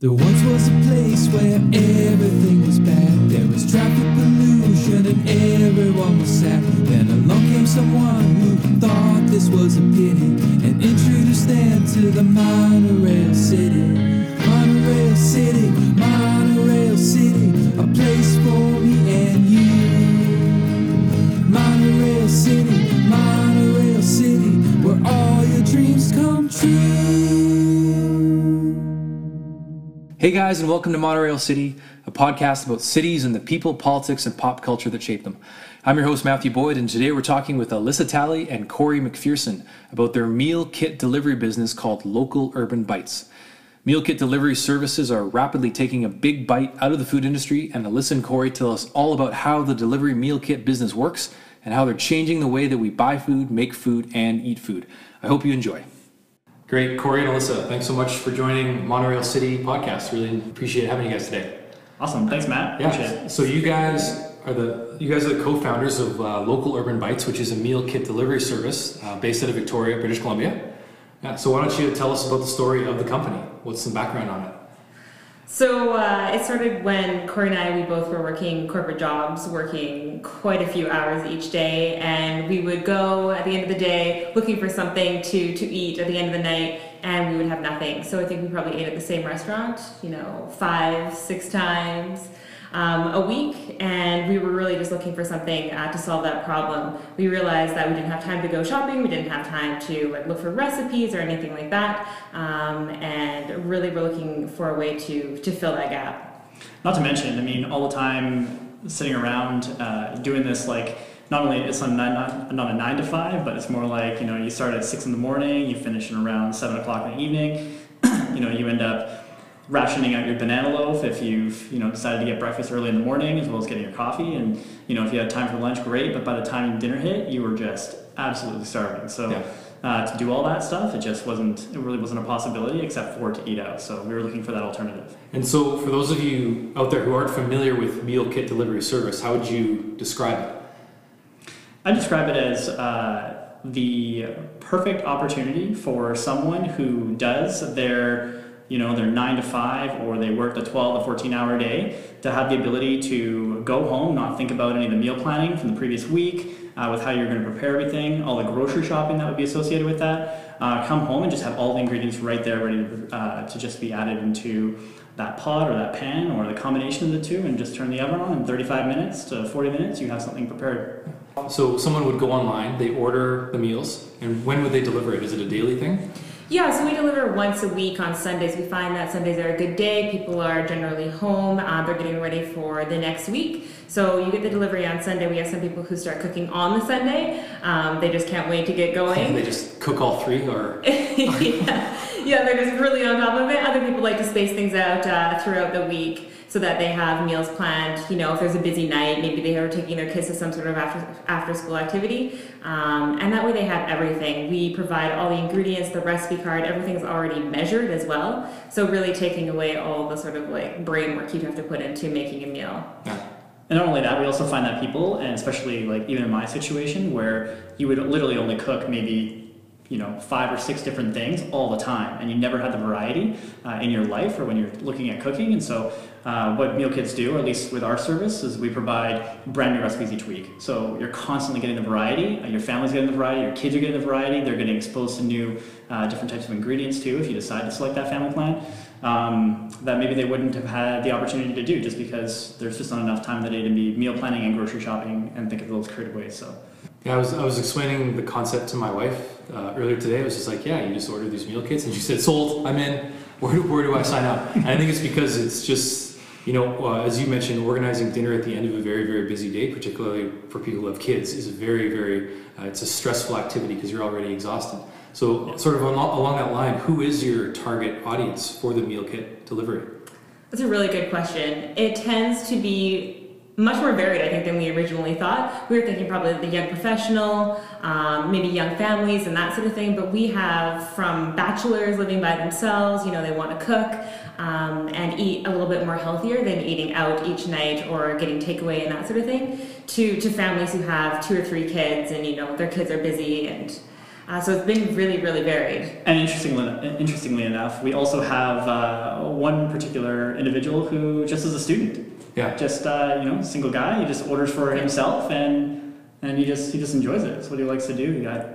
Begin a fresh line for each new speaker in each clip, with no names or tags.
There once was a place where everything was bad. There was traffic pollution and everyone was sad. Then along came someone who thought this was a pity and introduced them to the monorail city. Monorail city, monorail
Hey guys, and welcome to Monorail City, a podcast about cities and the people, politics, and pop culture that shape them. I'm your host, Matthew Boyd, and today we're talking with Alyssa Talley and Corey McPherson about their meal kit delivery business called Local Urban Bites. Meal kit delivery services are rapidly taking a big bite out of the food industry, and Alyssa and Corey tell us all about how the delivery meal kit business works and how they're changing the way that we buy food, make food, and eat food. I hope you enjoy. Great, Corey and Alyssa, thanks so much for joining Monorail City podcast. Really appreciate having you guys today.
Awesome. Thanks, Matt. Appreciate
Yeah.
it.
So you guys are the you guys are the co-founders of uh, Local Urban Bites, which is a meal kit delivery service uh, based out of Victoria, British Columbia. Yeah. So why don't you tell us about the story of the company? What's some background on it?
So uh, it started when Corey and I, we both were working corporate jobs, working quite a few hours each day, and we would go at the end of the day looking for something to, to eat at the end of the night, and we would have nothing. So I think we probably ate at the same restaurant, you know, five, six times um, a week, and we were really just looking for something uh, to solve that problem. We realized that we didn't have time to go shopping, we didn't have time to like look for recipes or anything like that, um, and really we're looking for a way to to fill that gap.
Not to mention, I mean, all the time sitting around uh, doing this, like, not only it's not, not, not a nine to five, but it's more like, you know, you start at six in the morning, you finish at around seven o'clock in the evening. you know, you end up rationing out your banana loaf if you've, you know, decided to get breakfast early in the morning as well as getting your coffee. And, you know, if you had time for lunch, great, but by the time dinner hit, you were just absolutely starving. So,
Yeah.
uh, to do all that stuff, it just wasn't, it really wasn't a possibility except for to eat out. So we were looking for that alternative.
And so for those of you out there who aren't familiar with meal kit delivery service, how would you describe it?
I describe it as uh, the perfect opportunity for someone who does their, you know, their nine to five or they work the 12 to 14 hour day to have the ability to go home, not think about any of the meal planning from the previous week, uh, with how you're going to prepare everything, all the grocery shopping that would be associated with that. Uh, come home and just have all the ingredients right there, ready to, uh, to just be added into that pot or that pan or the combination of the two, and just turn the oven on in 35 minutes to 40 minutes. You have something prepared.
So someone would go online, they order the meals, and when would they deliver it? Is it a daily thing?
Yeah, so we deliver once a week on Sundays. We find that Sundays are a good day. People are generally home. Uh, they're getting ready for the next week. So you get the delivery on Sunday. We have some people who start cooking on the Sunday. Um, they just can't wait to get going.
They just cook all three, or
yeah. yeah, they're just really on top of it. Other people like to space things out uh, throughout the week so that they have meals planned. You know, if there's a busy night, maybe they are taking their kids to some sort of after after school activity, um, and that way they have everything. We provide all the ingredients, the recipe card, everything's already measured as well. So really taking away all the sort of like brain work you'd have to put into making a meal.
yeah.
And not only that, we also find that people, and especially like even in my situation, where you would literally only cook maybe you know five or six different things all the time, and you never had the variety uh, in your life or when you're looking at cooking. And so, uh, what meal kits do, or at least with our service, is we provide brand new recipes each week. So you're constantly getting the variety. Uh, your family's getting the variety. Your kids are getting the variety. They're getting exposed to new, uh, different types of ingredients too. If you decide to select that family plan um, that maybe they wouldn't have had the opportunity to do just because there's just not enough time in the day to be meal planning and grocery shopping and think of those creative ways. So
Yeah, I was, I was explaining the concept to my wife uh, earlier today. I was just like, yeah, you just order these meal kits. And she said, sold, I'm in. Where do, where do I sign up? And I think it's because it's just, you know, uh, as you mentioned, organizing dinner at the end of a very, very busy day, particularly for people who have kids, is a very, very, uh, it's a stressful activity because you're already exhausted. So, sort of along, along that line, who is your target audience for the meal kit delivery?
That's a really good question. It tends to be much more varied, I think, than we originally thought. We were thinking probably the young professional, um, maybe young families and that sort of thing, but we have from bachelors living by themselves, you know, they want to cook um, and eat a little bit more healthier than eating out each night or getting takeaway and that sort of thing, to, to families who have two or three kids and, you know, their kids are busy and Uh, so it's been really, really varied.
And interestingly, interestingly enough, we also have uh, one particular individual who just is a student.
Yeah.
Just uh, you know, single guy. He just orders for himself, and and he just he just enjoys it. It's what he likes to do. He got,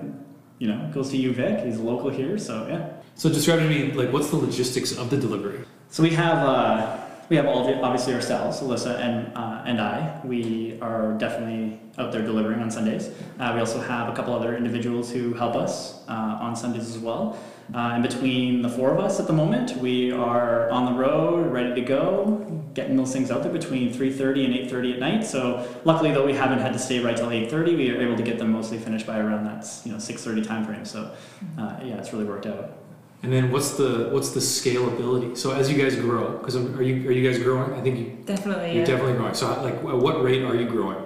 you know, goes to UVic. He's local here, so yeah.
So describe to me like what's the logistics of the delivery?
So we have uh, we have all obviously ourselves, Alyssa and uh, and I. We are definitely out there delivering on Sundays. Uh, we also have a couple other individuals who help us uh, on Sundays as well. Uh, and between the four of us at the moment, we are on the road, ready to go, getting those things out there between 3:30 and 8:30 at night. So luckily, though, we haven't had to stay right till 8:30. We are able to get them mostly finished by around that you know 6:30 time frame. So uh, yeah, it's really worked out.
And then what's the what's the scalability? So as you guys grow, because are you are you guys growing? I think you,
Definitely.
you're
yeah.
definitely growing. So like at what rate are you growing?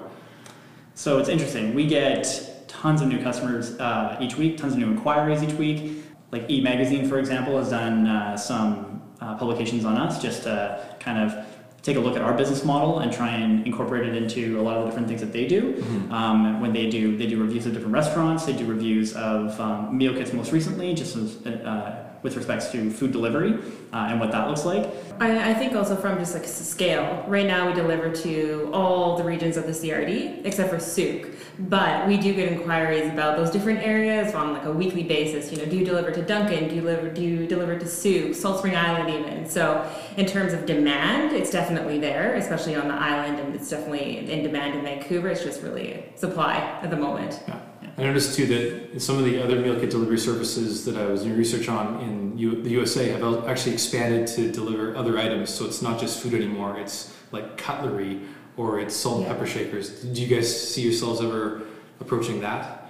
So it's interesting. We get tons of new customers uh, each week, tons of new inquiries each week. Like E Magazine, for example, has done uh, some uh, publications on us just to kind of take a look at our business model and try and incorporate it into a lot of the different things that they do. Um, when they do, they do reviews of different restaurants. They do reviews of um, meal kits most recently, just as, uh, with respects to food delivery uh, and what that looks like.
I, I think also from just like scale. Right now, we deliver to all the regions of the CRD except for Sooke, but we do get inquiries about those different areas on like a weekly basis. You know, do you deliver to Duncan? Do you deliver? Do you deliver to Sooke, Salt Spring Island, even? So, in terms of demand, it's definitely there, especially on the island, and it's definitely in demand in Vancouver. It's just really supply at the moment.
Yeah. I noticed too that some of the other meal kit delivery services that I was doing research on in U- the USA have actually expanded to deliver other items. So it's not just food anymore. It's like cutlery or it's salt and pepper shakers. Do you guys see yourselves ever approaching that?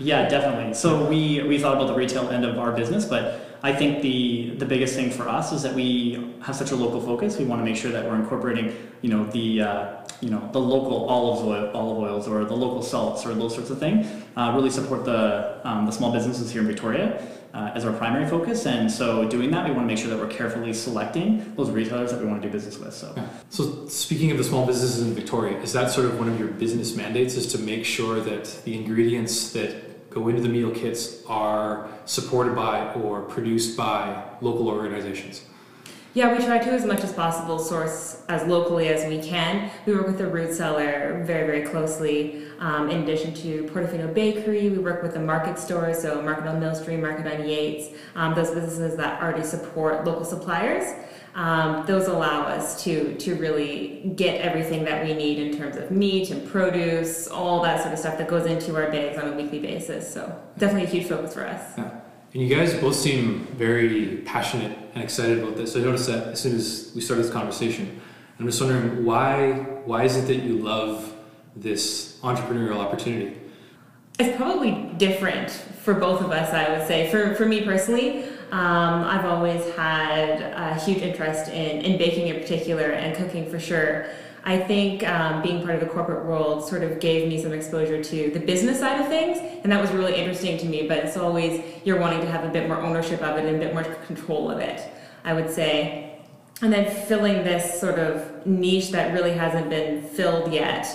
Yeah, definitely. So we we thought about the retail end of our business, but I think the the biggest thing for us is that we have such a local focus. We want to make sure that we're incorporating, you know, the uh, you know the local olive oil, olive oils or the local salts or those sorts of things. Uh, really support the um, the small businesses here in Victoria. Uh, as our primary focus, and so doing that, we want to make sure that we're carefully selecting those retailers that we want to do business with. So,
So speaking of the small businesses in Victoria, is that sort of one of your business mandates is to make sure that the ingredients that go into the meal kits are supported by or produced by local organizations?
Yeah, we try to as much as possible source as locally as we can. We work with the root cellar very, very closely. Um, in addition to Portofino Bakery, we work with the market stores, so Market on Millstream, Market on Yates, um, those businesses that already support local suppliers. Um, those allow us to to really get everything that we need in terms of meat and produce, all that sort of stuff that goes into our bags on a weekly basis. So definitely a huge focus for us.
Yeah. And you guys both seem very passionate and excited about this. I noticed that as soon as we started this conversation. I'm just wondering why why is it that you love this entrepreneurial opportunity?
It's probably different for both of us, I would say. For, for me personally, um, I've always had a huge interest in, in baking in particular and cooking for sure. I think um, being part of the corporate world sort of gave me some exposure to the business side of things, and that was really interesting to me. But it's always you're wanting to have a bit more ownership of it and a bit more control of it, I would say. And then filling this sort of niche that really hasn't been filled yet.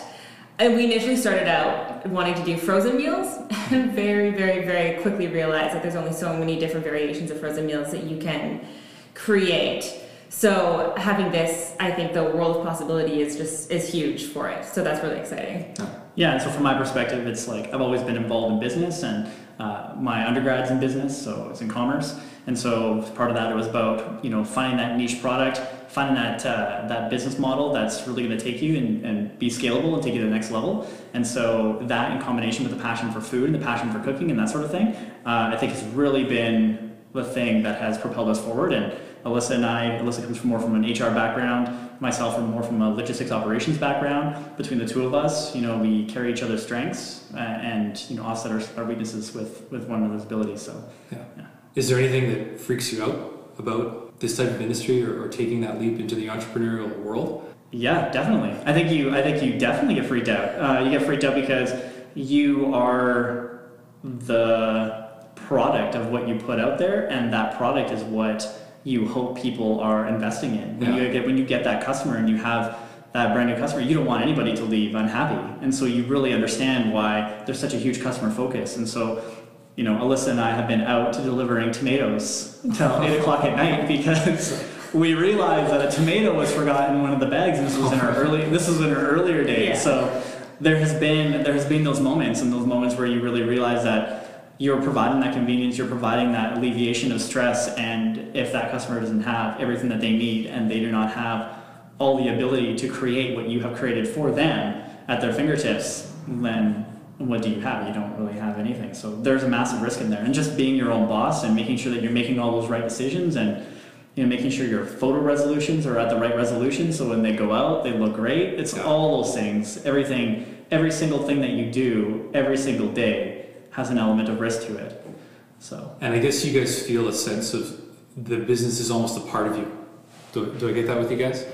And we initially started out wanting to do frozen meals and very, very, very quickly realized that there's only so many different variations of frozen meals that you can create. So having this, I think the world of possibility is just is huge for it. So that's really exciting.
Yeah, and so from my perspective, it's like I've always been involved in business, and uh, my undergrad's in business, so it's in commerce. And so part of that it was about you know finding that niche product, finding that uh, that business model that's really going to take you and, and be scalable and take you to the next level. And so that in combination with the passion for food and the passion for cooking and that sort of thing, uh, I think has really been the thing that has propelled us forward. And Alyssa and I, Alyssa comes from more from an HR background, myself from more from a logistics operations background. Between the two of us, you know, we carry each other's strengths uh, and you know offset our, our weaknesses with with one another's abilities. So
Yeah.
Yeah.
Is there anything that freaks you out about this type of industry or, or taking that leap into the entrepreneurial world?
yeah, definitely. I think you I think you definitely get freaked out. Uh, you get freaked out because you are the product of what you put out there, and that product is what you hope people are investing in. When
Yeah.
you get when you get that customer and you have that brand new customer, you don't want anybody to leave unhappy, and so you really understand why there's such a huge customer focus. And so you know, Alyssa and I have been out delivering tomatoes until eight o'clock at night because we realized that a tomato was forgotten in one of the bags, and this was in our early. This was in our earlier days.
Yeah.
So there has been there has been those moments, and those moments where you really realize that you're providing that convenience, you're providing that alleviation of stress, and if that customer doesn't have everything that they need, and they do not have all the ability to create what you have created for them at their fingertips, then what do you have? You don't really have anything. So there's a massive risk in there. And just being your own boss and making sure that you're making all those right decisions and you know, making sure your photo resolutions are at the right resolution so when they go out, they look great. It's all those things. Everything, every single thing that you do every single day has an element of risk to it. So
And I guess you guys feel a sense of the business is almost a part of you. Do, do I get that with you guys?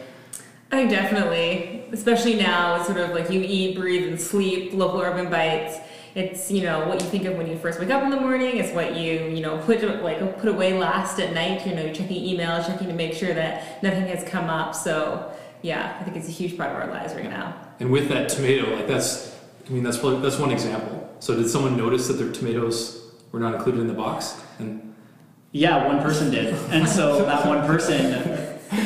I think definitely, especially now, it's sort of like you eat, breathe, and sleep local urban bites. It's you know what you think of when you first wake up in the morning. It's what you you know put like put away last at night. You know you're checking email, checking to make sure that nothing has come up. So yeah, I think it's a huge part of our lives right now.
And with that tomato, like that's, I mean, that's probably, that's one example. So did someone notice that their tomatoes were not included in the box? And
yeah, one person did. And so that one person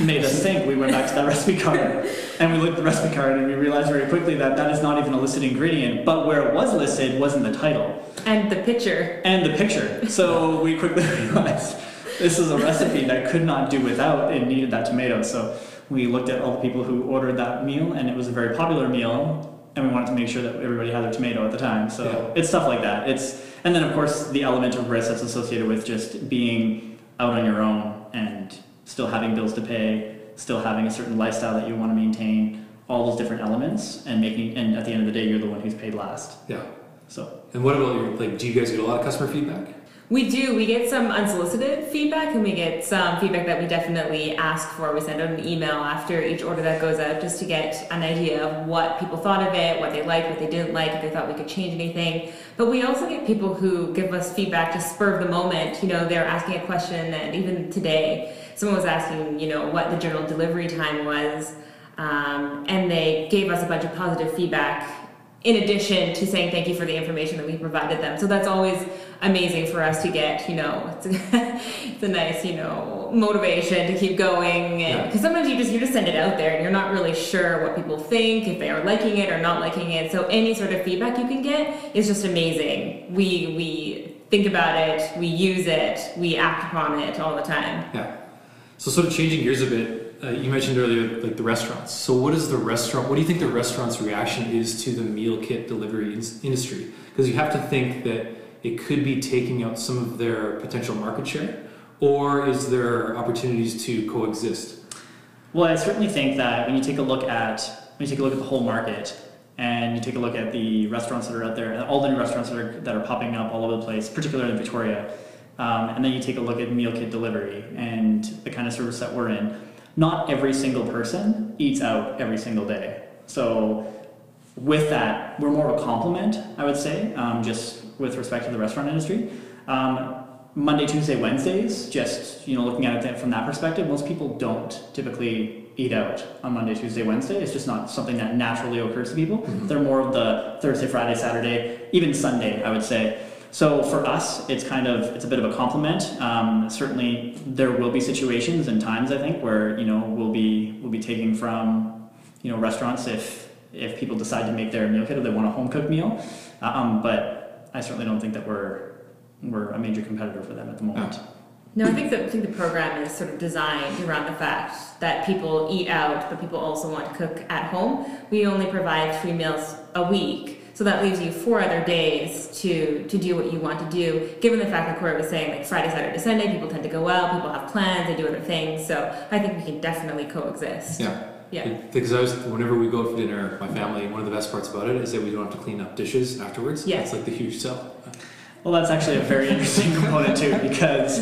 made us think. We went back to that recipe card and we looked at the recipe card and we realized very quickly that that is not even a listed ingredient, but where it was listed wasn't the title
And the picture.
and the picture. So we quickly realized this is a recipe that could not do without and needed that tomato. So we looked at all the people who ordered that meal and it was a very popular meal and we wanted to make sure that everybody had their tomato at the time. So
Yeah.
it's stuff like that. It's and then of course the element of risk that's associated with just being out on your own and still having bills to pay, still having a certain lifestyle that you want to maintain, all those different elements and making and at the end of the day you're the one who's paid last.
yeah.
So
And what about your, like, do you guys get a lot of customer feedback?
We do. We get some unsolicited feedback, and we get some feedback that we definitely ask for. We send out an email after each order that goes out just to get an idea of what people thought of it, what they liked, what they didn't like, if they thought we could change anything. But we also get people who give us feedback to spur of the moment. You know, they're asking a question, and even today, someone was asking, you know, what the general delivery time was, um, and they gave us a bunch of positive feedback in addition to saying thank you for the information that we provided them. So that's always amazing for us to get, you know, it's a, it's a nice, you know, motivation to keep going.
Yeah.
And because sometimes you just you just send it out there and you're not really sure what people think, if they are liking it or not liking it. So any sort of feedback you can get is just amazing. We we think about it, we use it, we act upon it all the time.
Yeah. So sort of changing gears a bit, uh, you mentioned earlier like the restaurants. So what is the restaurant? What do you think the restaurant's reaction is to the meal kit delivery in- industry? Because you have to think that it could be taking out some of their potential market share, or is there opportunities to coexist?
Well, I certainly think that when you take a look at when you take a look at the whole market and you take a look at the restaurants that are out there, all the new restaurants that are, that are popping up all over the place, particularly in Victoria, um, and then you take a look at meal kit delivery and the kind of service that we're in, not every single person eats out every single day. So with that, we're more of a complement, I would say, um, just with respect to the restaurant industry. Um, Monday, Tuesday, Wednesdays, just you know, looking at it from that perspective, most people don't typically eat out on Monday, Tuesday, Wednesday. It's just not something that naturally occurs to people. They're more of the Thursday, Friday, Saturday, even Sunday, I would say. So for us, it's kind of it's a bit of a complement. Um, certainly, there will be situations and times I think where you know we'll be we'll be taking from you know restaurants if if people decide to make their meal kit or they want a home cooked meal. Um, but I certainly don't think that we're we're a major competitor for them at the oh. moment.
No, I think that I think the program is sort of designed around the fact that people eat out, but people also want to cook at home. We only provide three meals a week, so that leaves you four other days to to do what you want to do. Given the fact that Corey was saying like Friday, Saturday, Sunday, people tend to go out, people have plans, they do other things. So I think we can definitely coexist.
Yeah.
Yeah.
Because I was, whenever we go out for dinner, my family, one of the best parts about it is that we don't have to clean up dishes afterwards.
Yeah.
That's like the huge sell.
Well, that's actually a very interesting component too, because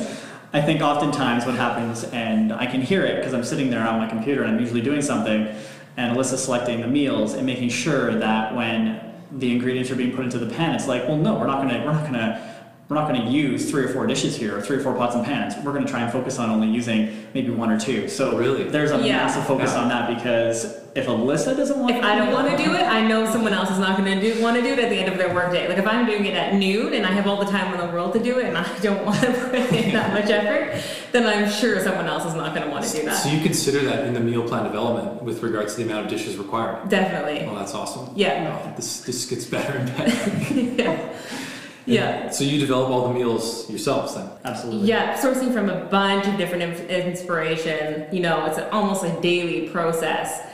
I think oftentimes what happens, and I can hear it because I'm sitting there on my computer and I'm usually doing something, and Alyssa's selecting the meals and making sure that when the ingredients are being put into the pan, it's like, well, no, we're not gonna, we're not gonna we're not going to use three or four dishes here or three or four pots and pans. We're going to try and focus on only using maybe one or two. So
Really?
there's a
Yeah.
massive focus
Yeah.
on that because if Alyssa doesn't want
If I don't want to do it, I know someone else is not going to do want to do it at the end of their workday. Like if I'm doing it at noon and I have all the time in the world to do it, and I don't want to put in that much effort, then I'm sure someone else is not going to want to do that.
So you consider that in the meal plan development with regards to the amount of dishes required.
Definitely.
Well, that's awesome.
Yeah.
Oh, this this gets better and better.
yeah. Yeah.
So you develop all the meals yourselves then.
Absolutely.
Yeah, sourcing from a bunch of different inspiration. You know, it's almost a daily process.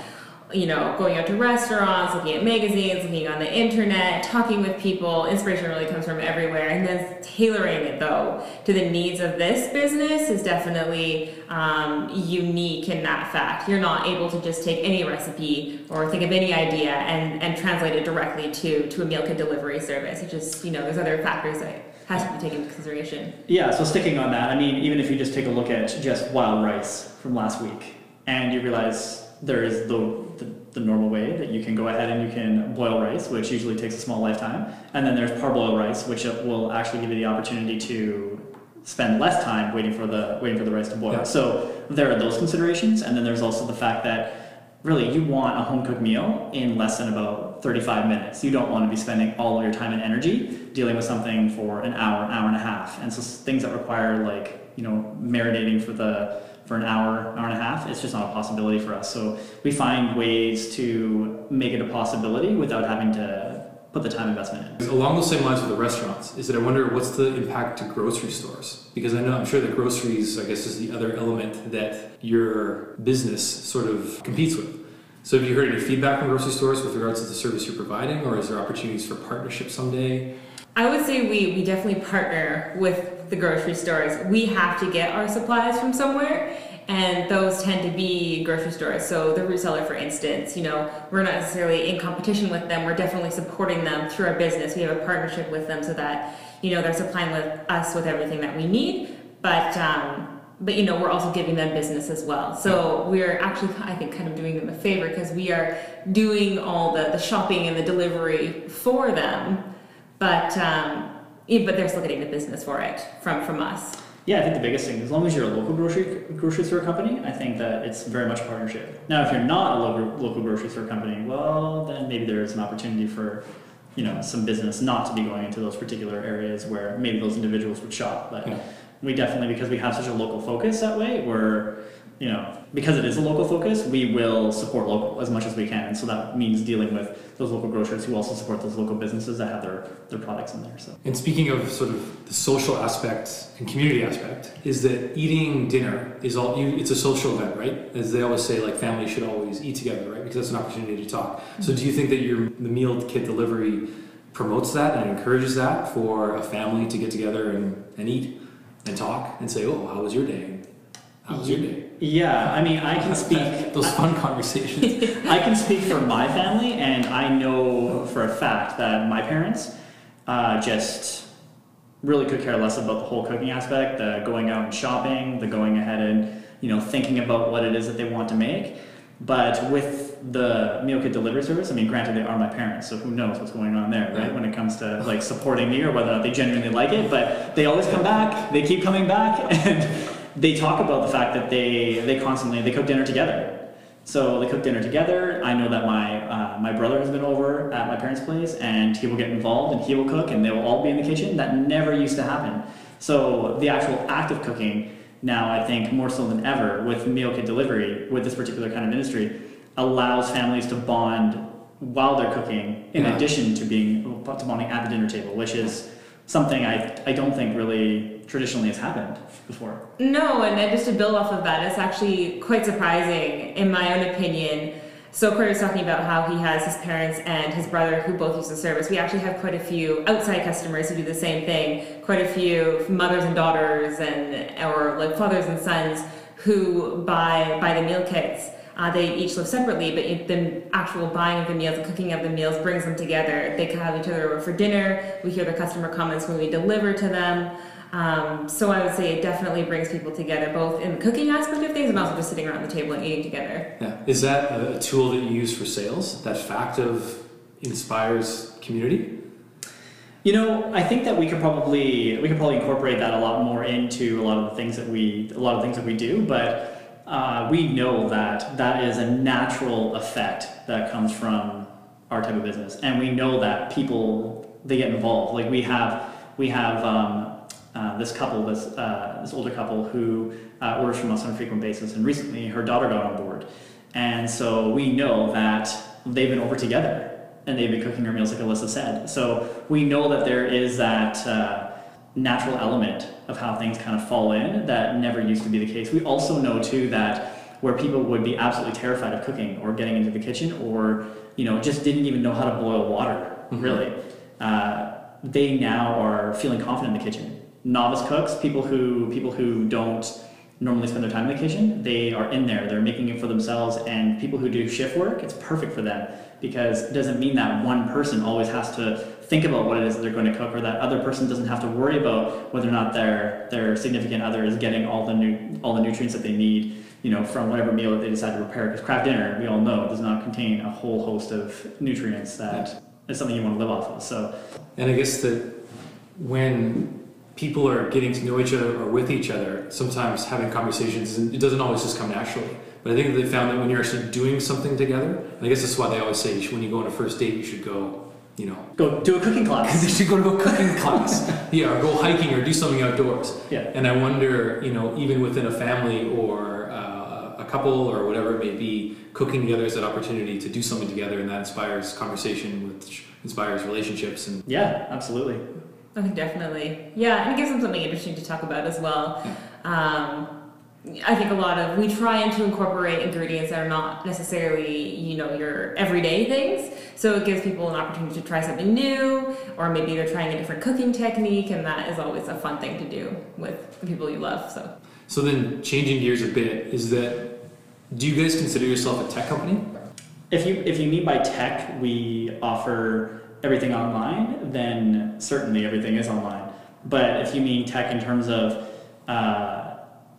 You know, going out to restaurants, looking at magazines, looking on the internet, talking with people. Inspiration really comes from everywhere. And then tailoring it, though, to the needs of this business is definitely um, unique in that fact. You're not able to just take any recipe or think of any idea and, and translate it directly to, to a meal kit delivery service. It just, you know, there's other factors that has to be taken into consideration.
Yeah, so sticking on that, I mean, even if you just take a look at just wild rice from last week, and you realize there is the, the, normal way that you can go ahead and you can boil rice, which usually takes a small lifetime, and then there's parboiled rice, which will actually give you the opportunity to spend less time waiting for the waiting for the rice to boil.
Yeah.
So there are those considerations, and then there's also the fact that really you want a home cooked meal in less than about 35 minutes. You don't want to be spending all of your time and energy dealing with something for an hour, an hour and a half. And so things that require like, you know, marinating for the for an hour, hour and a half, it's just not a possibility for us. So we find ways to make it a possibility without having to put the time investment in.
Along those same lines with the restaurants, is that I wonder what's the impact to grocery stores? Because I know I'm sure that groceries, I guess, is the other element that your business sort of competes with. So have you heard any feedback from grocery stores with regards to the service you're providing, or is there opportunities for partnership someday?
I would say we, we definitely partner with the grocery stores. We have to get our supplies from somewhere, and those tend to be grocery stores. So the root cellar, for instance, you know, we're not necessarily in competition with them. We're definitely supporting them through our business. We have a partnership with them so that you know they're supplying with us with everything that we need. But um, but you know we're also giving them business as well. So we're actually I think kind of doing them a favor because we are doing all the the shopping and the delivery for them but um, but they're still getting the business for it from from us.
Yeah, I think the biggest thing, as long as you're a local grocery grocery store company, I think that it's very much a partnership. Now, if you're not a local local grocery store company, well, then maybe there is an opportunity for, you know, some business not to be going into those particular areas where maybe those individuals would shop. But
Yeah.
We definitely, because we have such a local focus that way, we're, you know, because it is a local focus, we will support local as much as we can. And so that means dealing with those local grocers who also support those local businesses that have their, their products in there. So.
And speaking of sort of the social aspect and community aspect, is that eating dinner is all you, it's a social event, right? As they always say, like families should always eat together, right? Because that's an opportunity to talk. So do you think that your the meal kit delivery promotes that and encourages that for a family to get together and, and eat and talk and say, oh, how was your day? How was your day?
Yeah, I mean, I can speak.
Those fun conversations.
I can speak for my family, and I know for a fact that my parents uh, just really could care less about the whole cooking aspect, the going out and shopping, the going ahead and you know thinking about what it is that they want to make. But with the meal kit delivery service, I mean, granted they are my parents, so who knows what's going on there, right? When it comes to like supporting me or whether or not they genuinely like it, but they always come back, they keep coming back, and they talk about the fact that they they constantly they cook dinner together. So they cook dinner together. I know that my uh, my brother has been over at my parents' place, and he will get involved and he will cook, and they will all be in the kitchen. That never used to happen. So the actual act of cooking now, I think more so than ever with meal kit delivery with this particular kind of industry, allows families to bond while they're cooking, in
Yeah.
addition to being to bonding at the dinner table, which is something I I don't think really traditionally has happened before.
No, and then just to build off of that, it's actually quite surprising, in my own opinion. So Corey was talking about how he has his parents and his brother who both use the service. We actually have quite a few outside customers who do the same thing. Quite a few mothers and daughters, and or like fathers and sons who buy buy the meal kits. Uh, they each live separately, but the actual buying of the meals, the cooking of the meals brings them together. They can have each other over for dinner. We hear the customer comments when we deliver to them. Um, so I would say it definitely brings people together, both in the cooking aspect of things and also just sitting around the table and eating together.
Yeah. Is that a a tool that you use for sales? That fact of inspires community?
You know, I think that we could probably we could probably incorporate that a lot more into a lot of the things that we a lot of things that we do, but uh, we know that that is a natural effect that comes from our type of business, and we know that people they get involved. Like we have we have um, uh, this couple, this uh, this older couple who uh, orders from us on a frequent basis, and recently her daughter got on board, and so we know that they've been over together and they've been cooking our meals like Alyssa said. So we know that there is that uh, natural element of how things kind of fall in that never used to be the case. We also know too that where people would be absolutely terrified of cooking or getting into the kitchen or you know just didn't even know how to boil water
Mhm.
really, uh, they now are feeling confident in the kitchen. Novice cooks, people who people who don't normally spend their time in the kitchen, they are in there. They're making it for themselves, and people who do shift work, it's perfect for them because it doesn't mean that one person always has to think about what it is that they're going to cook, or that other person doesn't have to worry about whether or not their their significant other is getting all the new all the nutrients that they need. You know, from whatever meal that they decide to prepare. Because Kraft Dinner, we all know, does not contain a whole host of nutrients that is something you want to live off of. So
And I guess that when people are getting to know each other or with each other, sometimes having conversations, it doesn't always just come naturally. But I think they found that when you're actually doing something together, and I guess that's why they always say should- when you go on a first date, you should go, you know,
go do a cooking class.
they
class.
should go to a cooking class, yeah, or go hiking or do something outdoors.
Yeah.
And I wonder, you know, even within a family or uh, a couple or whatever it may be, cooking together is that opportunity to do something together, and that inspires conversation, which inspires relationships, and
Yeah, absolutely.
I think definitely. Yeah, and it gives them something interesting to talk about as well. Um, I think a lot of we try and to incorporate ingredients that are not necessarily you know your everyday things. So it gives people an opportunity to try something new, or maybe they're trying a different cooking technique, and that is always a fun thing to do with the people you love. So
So then, changing gears a bit, is that do you guys consider yourself a tech company?
If you if you mean by tech, we offer everything online, then certainly everything is online. But if you mean tech in terms of, uh,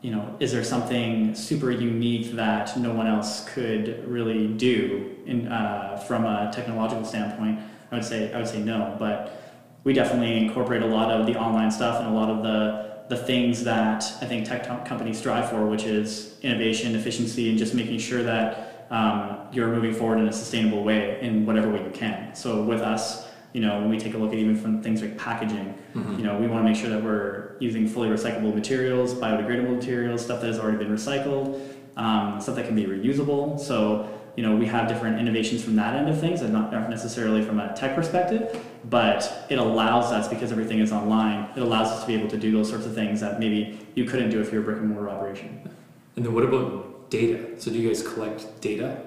you know, is there something super unique that no one else could really do in uh, from a technological standpoint? I would say I would say no, but we definitely incorporate a lot of the online stuff and a lot of the the things that I think tech com- companies strive for, which is innovation, efficiency, and just making sure that um, you're moving forward in a sustainable way in whatever way you can. So with us, you know, when we take a look at even from things like packaging, you know, we want to make sure that we're using fully recyclable materials, biodegradable materials, stuff that has already been recycled, um, stuff that can be reusable. So you know, we have different innovations from that end of things, and not not necessarily from a tech perspective, but it allows us because everything is online. It allows us to be able to do those sorts of things that maybe you couldn't do if you're a brick and mortar operation.
And then what about data? So do you guys collect data?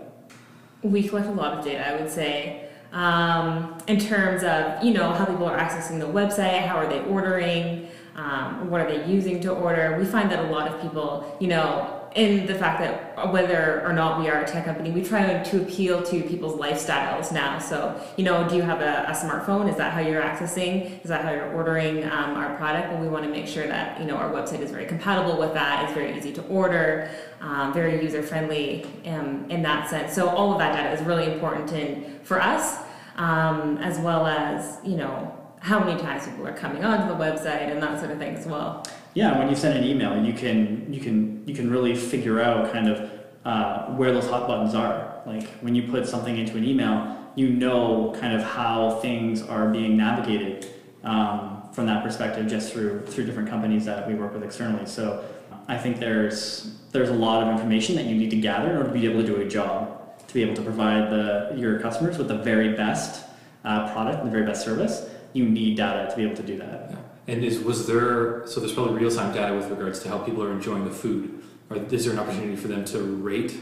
we collect a lot of data, I would say, um, in terms of you know how people are accessing the website, how are they ordering, um, what are they using to order. We find that a lot of people, you know, in the fact that whether or not we are a tech company, we try to appeal to people's lifestyles now. So you know, do you have a, a smartphone? Is that how you're accessing? Is that how you're ordering um, our product? And we want to make sure that you know our website is very compatible with that. It's very easy to order, um, very user friendly um, in that sense. So all of that data is really important in for us, um, as well as you know how many times people are coming onto the website and that sort of thing as well.
Yeah, when you send an email, you can you can you can really figure out kind of uh, where those hot buttons are. Like when you put something into an email, you know kind of how things are being navigated um, from that perspective, just through through different companies that we work with externally. So I think there's there's a lot of information that you need to gather in order to be able to do a job, to be able to provide the your customers with the very best uh, product and the very best service. You need data to be able to do that.
Yeah. And is was there so there's probably real time data with regards to how people are enjoying the food, or is there an opportunity for them to rate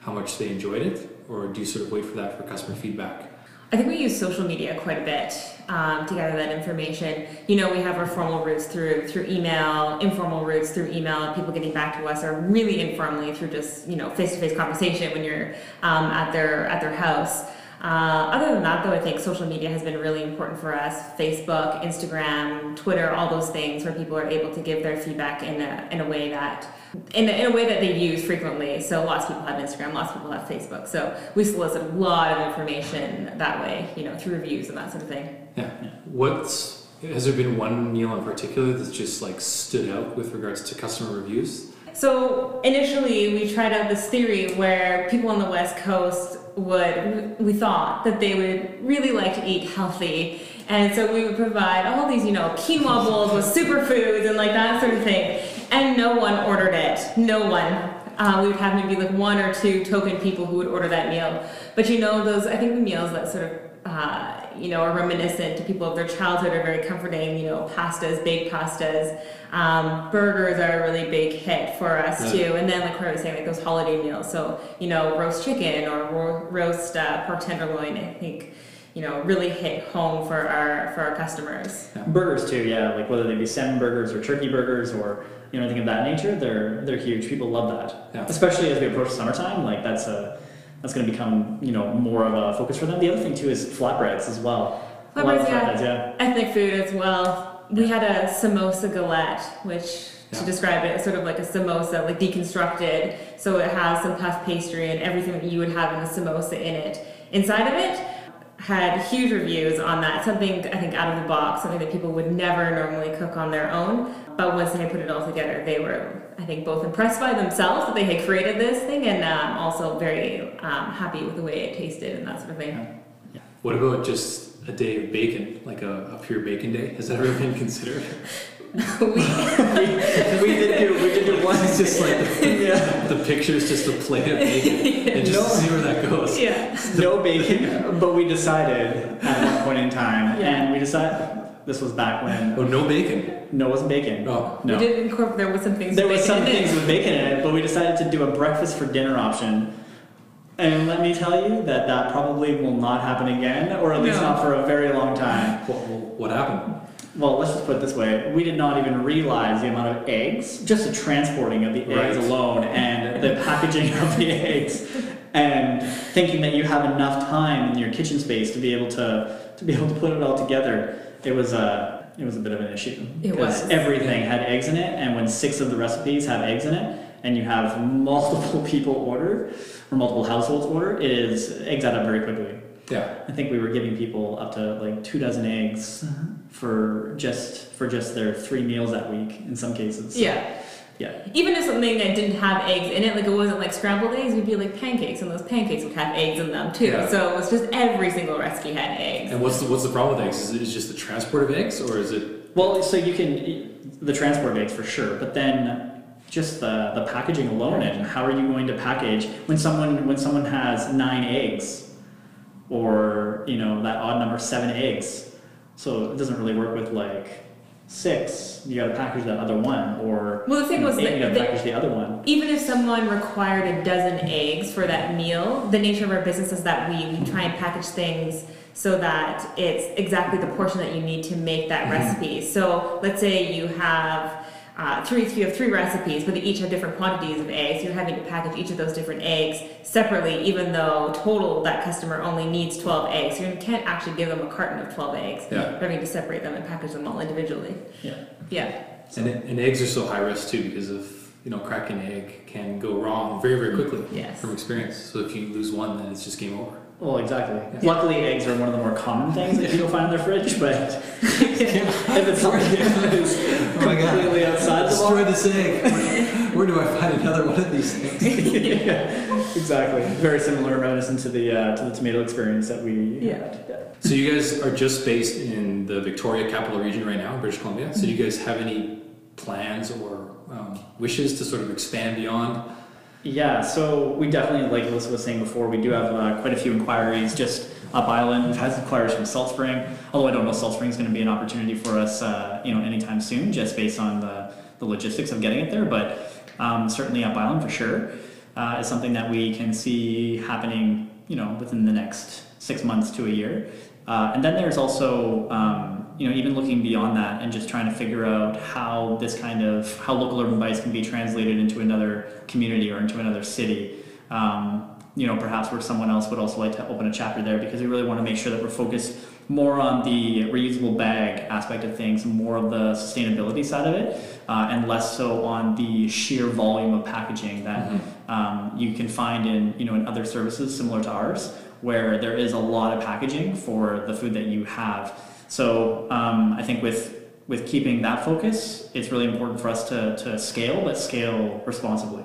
how much they enjoyed it, or do you sort of wait for that for customer feedback?
I think we use social media quite a bit um, to gather that information. You know, we have our formal routes through through email, informal routes through email. People getting back to us are really informally through just you know face to face conversation when you're um, at their at their house. Uh, other than that, though, I think social media has been really important for us. Facebook, Instagram, Twitter, all those things where people are able to give their feedback in a, in a way that in a, in a way that they use frequently. So lots of people have Instagram, lots of people have Facebook. So we solicit a lot of information that way, you know, through reviews and that sort of thing.
Yeah. What's has there been one meal in particular that's just like stood out with regards to customer reviews?
So initially, we tried out this theory where people on the West Coast would, we thought that they would really like to eat healthy. And so we would provide all these, you know, quinoa bowls with superfoods and like that sort of thing. And no one ordered it. No one. Uh, we would have maybe like one or two token people who would order that meal. But you know, those, I think the meals that sort of, uh, you know, are reminiscent to people of their childhood are very comforting. You know, pastas, baked pastas, um, burgers are a really big hit for us
Right.
too. And then, like Corey was saying, like those holiday meals. So you know, roast chicken or ro- roast uh, pork tenderloin. I think you know really hit home for our for our customers.
Burgers too, yeah. Like whether they be salmon burgers or turkey burgers or you know anything of that nature, they're they're huge. People love that,
Yeah.
especially as we approach summertime. Like that's a that's going to become you know more of a focus for them. The other thing too is flatbreads as well. A lot of
Flatbreads, yeah.
flatbreads, yeah.
Ethnic food as well. We had a samosa galette, which
Yeah.
to describe it is sort of like a samosa, like deconstructed. So it has some puff pastry and everything that you would have in a samosa in it. Inside of it had huge reviews on that. Something I think out of the box, something that people would never normally cook on their own. But once they put it all together, they were, I think, both impressed by themselves that they had created this thing, and um, also very um, happy with the way it tasted and that sort of thing.
What about just a day of bacon, like a, a pure bacon day? Has that ever been considered?
we,
we did do we did do one.
It's just like the,
yeah.
the picture's just a plate of bacon and just
No.
see where that goes.
yeah.
no bacon, but we decided at one point in time,
Yeah.
and we decided this was back when
Oh, no bacon.
no, it wasn't bacon.
Oh.
no.
We did incorporate. There was some things.
There was some things with bacon in it, but we decided to do a breakfast for dinner option. And let me tell you that that probably will not happen again, or at least
No.
not for a very long time.
What, what happened?
Well, let's just put it this way: we did not even realize the amount of eggs, just the transporting of the eggs alone, and the packaging of the eggs, and thinking that you have enough time in your kitchen space to be able to to be able to put it all together. It was a it was a bit of an issue
It
because
was.
everything had eggs in it, and when six of the recipes have eggs in it, and you have multiple people order or multiple households order, it is eggs add up very quickly.
Yeah.
I think we were giving people up to like two dozen eggs mm-hmm. for just for just their three meals that week in some cases.
Yeah.
Yeah.
Even if something that didn't have eggs in it, like it wasn't like scrambled eggs, would be like pancakes, and those pancakes would have eggs in them too.
Yeah.
So it was just every single recipe had eggs.
And what's the what's the problem with eggs? Is it is just the transport of eggs, or is it?
Well, so you can the transport of eggs for sure, but then just the the packaging alone and how are you going to package when someone when someone has nine eggs or you know that odd number seven eggs. So it doesn't really work with like six. You got to package that other one or
Well, the thing
you know,
was
eight,
that
you got to package the other one.
Even if someone required a dozen eggs for that meal, the nature of our business is that we, we try and package things so that it's exactly the portion that you need to make that mm-hmm. recipe. So let's say you have uh, three, you have three recipes, but they each have different quantities of eggs. You're having to package each of those different eggs separately, even though total that customer only needs 12 eggs. You can't actually give them a carton of 12 eggs.
Yeah.
You're having to separate them and package them all individually.
Yeah.
Yeah.
And, and eggs are so high risk too because of you know cracking an egg can go wrong very very quickly.
Yes.
From experience. So if you lose one, then it's just game over.
Well, exactly. Luckily, eggs are one of the more common things that people find in their fridge, but if it's something that is
Oh my God.
completely outside the box,
this egg. Where do I find another one of these things?
yeah, exactly. Very similar, reminiscent to the uh, to the tomato experience that we
Yeah.
had.
So you guys are just based in the Victoria capital region right now, British Columbia. So do you guys have any plans or um, wishes to sort of expand beyond?
Yeah, so we definitely, like Alyssa was saying before, we do have uh, quite a few inquiries just up island. We've had inquiries from Salt Spring, although I don't know if Salt Spring is going to be an opportunity for us, uh, you know, anytime soon, just based on the, the logistics of getting it there. But um, certainly up island for sure uh, is something that we can see happening, you know, within the next six months to a year. Uh, and then there's also, um, you know, even looking beyond that and just trying to figure out how this kind of how local urban bites can be translated into another community or into another city. Um, you know, perhaps where someone else would also like to open a chapter there because we really want to make sure that we're focused more on the reusable bag aspect of things, more of the sustainability side of it, uh, and less so on the sheer volume of packaging that um, you can find in you know in other services similar to ours, where there is a lot of packaging for the food that you have. So um, I think with with keeping that focus, it's really important for us to, to scale, but scale responsibly.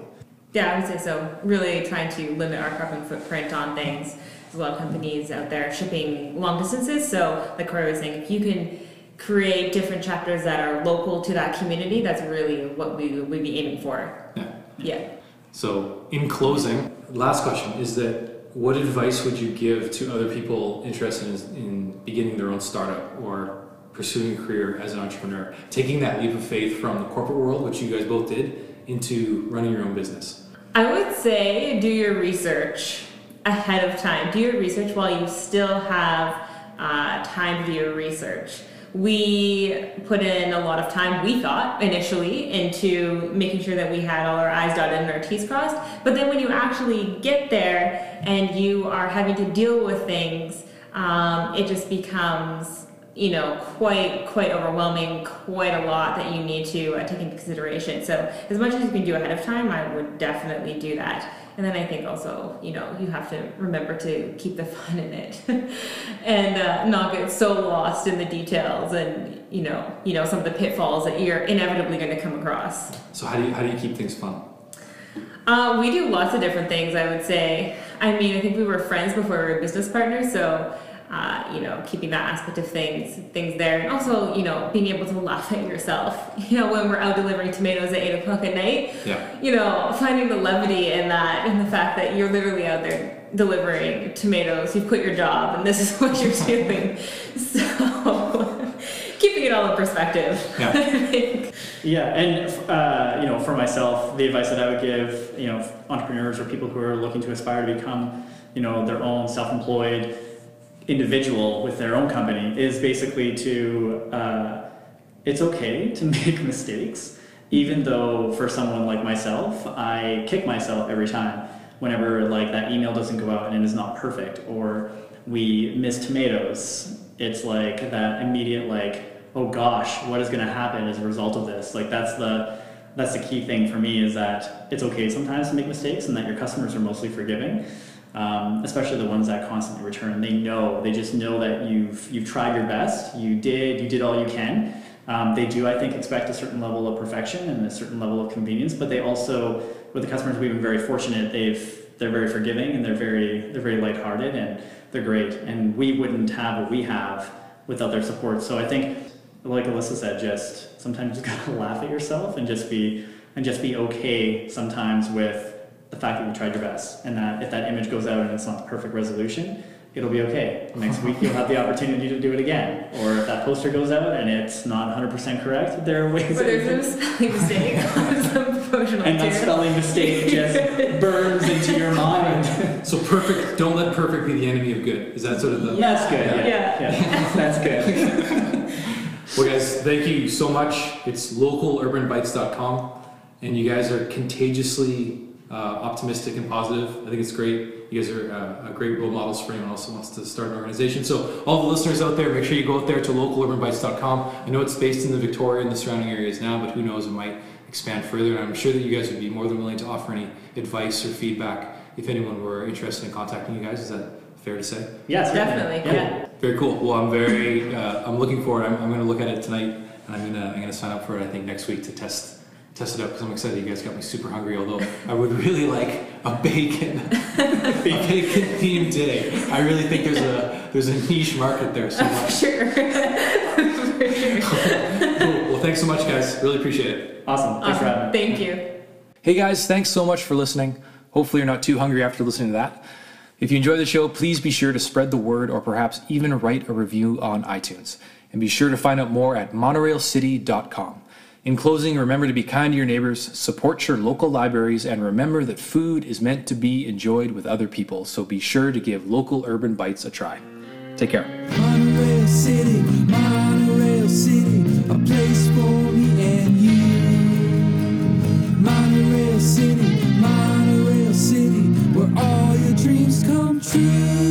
Yeah, I would say so. Really trying to limit our carbon footprint on things. There's a lot of companies out there shipping long distances. So, like Corey was saying, if you can create different chapters that are local to that community, that's really what we would be aiming for.
Yeah.
Yeah.
So, in closing, last question is that what advice would you give to other people interested in, in beginning their own startup or pursuing a career as an entrepreneur, taking that leap of faith from the corporate world, which you guys both did, into running your own business?
I would say do your research ahead of time. Do your research while you still have uh, time to do your research. We put in a lot of time, we thought initially, into making sure that we had all our I's dotted and our T's crossed. But then when you actually get there and you are having to deal with things, um, it just becomes you know quite quite overwhelming quite a lot that you need to uh, take into consideration so as much as you can do ahead of time i would definitely do that and then i think also you know you have to remember to keep the fun in it. And uh, not get so lost in the details and you know you know some of the pitfalls that you're inevitably going to come across.
So how do you how do you keep things fun?
Uh, we do lots of different things i would say. I mean i think we were friends before we were business partners so uh, you know, keeping that aspect of things, things there, and also, you know, being able to laugh at yourself. You know, when we're out delivering tomatoes at eight o'clock at night,
yeah.
you know, finding the levity in that, in the fact that you're literally out there delivering tomatoes. You've quit your job, and this is what you're doing. So, keeping it all in perspective.
Yeah.
yeah, and uh, you know, for myself, the advice that I would give, you know, entrepreneurs or people who are looking to aspire to become, you know, their own self-employed individual with their own company is basically to uh, it's okay to make mistakes even though for someone like myself i kick myself every time whenever like that email doesn't go out and it is not perfect or we miss tomatoes. It's like that immediate like oh gosh what is going to happen as a result of this? Like that's the that's the key thing for me is that it's okay sometimes to make mistakes and that your customers are mostly forgiving um, especially the ones that constantly return. They know, they just know that you've you've tried your best, you did, you did all you can. Um, they do, I think, expect a certain level of perfection and a certain level of convenience, but they also, with the customers, we've been very fortunate. They've they're very forgiving and they're very they're very lighthearted and they're great. And we wouldn't have what we have without their support. So I think, like Alyssa said, just sometimes you gotta laugh at yourself and just be and just be okay sometimes with the fact that you tried your best and that if that image goes out and it's not the perfect resolution, it'll be okay. Next week you'll have the opportunity to do it again. Or if that poster goes out and it's not 100% correct, there are ways.
But there's no spelling mistake
And that spelling mistake just burns into your mind.
so perfect, don't let perfect be the enemy of good. Is that sort of the...
That's good, yeah.
Yeah.
yeah. That's good.
well guys, thank you so much. It's localurbanbites.com and you guys are contagiously uh, optimistic and positive. I think it's great. You guys are uh, great role models for anyone else who wants to start an organization. So, all the listeners out there, make sure you go out there to localurbanbites.com. I know it's based in the Victoria and the surrounding areas now, but who knows, it might expand further. And I'm sure that you guys would be more than willing to offer any advice or feedback if anyone were interested in contacting you guys. Is that fair to say?
Yes,
definitely. Yeah.
yeah.
Very cool. Well, I'm very, uh, I'm looking forward. I'm, I'm going to look at it tonight, and I'm going to, I'm going to sign up for it. I think next week to test test it out because I'm excited. You guys got me super hungry. Although I would really like a bacon, a bacon themed day. I really think there's a there's a niche market there. So
much. sure.
cool. Well, thanks so much, guys. Really appreciate it.
Awesome. Thanks
awesome.
for having
me. Thank you.
Hey guys, thanks so much for listening. Hopefully you're not too hungry after listening to that. If you enjoy the show, please be sure to spread the word or perhaps even write a review on iTunes. And be sure to find out more at monorailcity.com. In closing, remember to be kind to your neighbors, support your local libraries, and remember that food is meant to be enjoyed with other people, so be sure to give local urban bites a try. Take care.
Monorail City, Monorail City, a place for me and you. Monorail City, Monorail City, where all your dreams come true.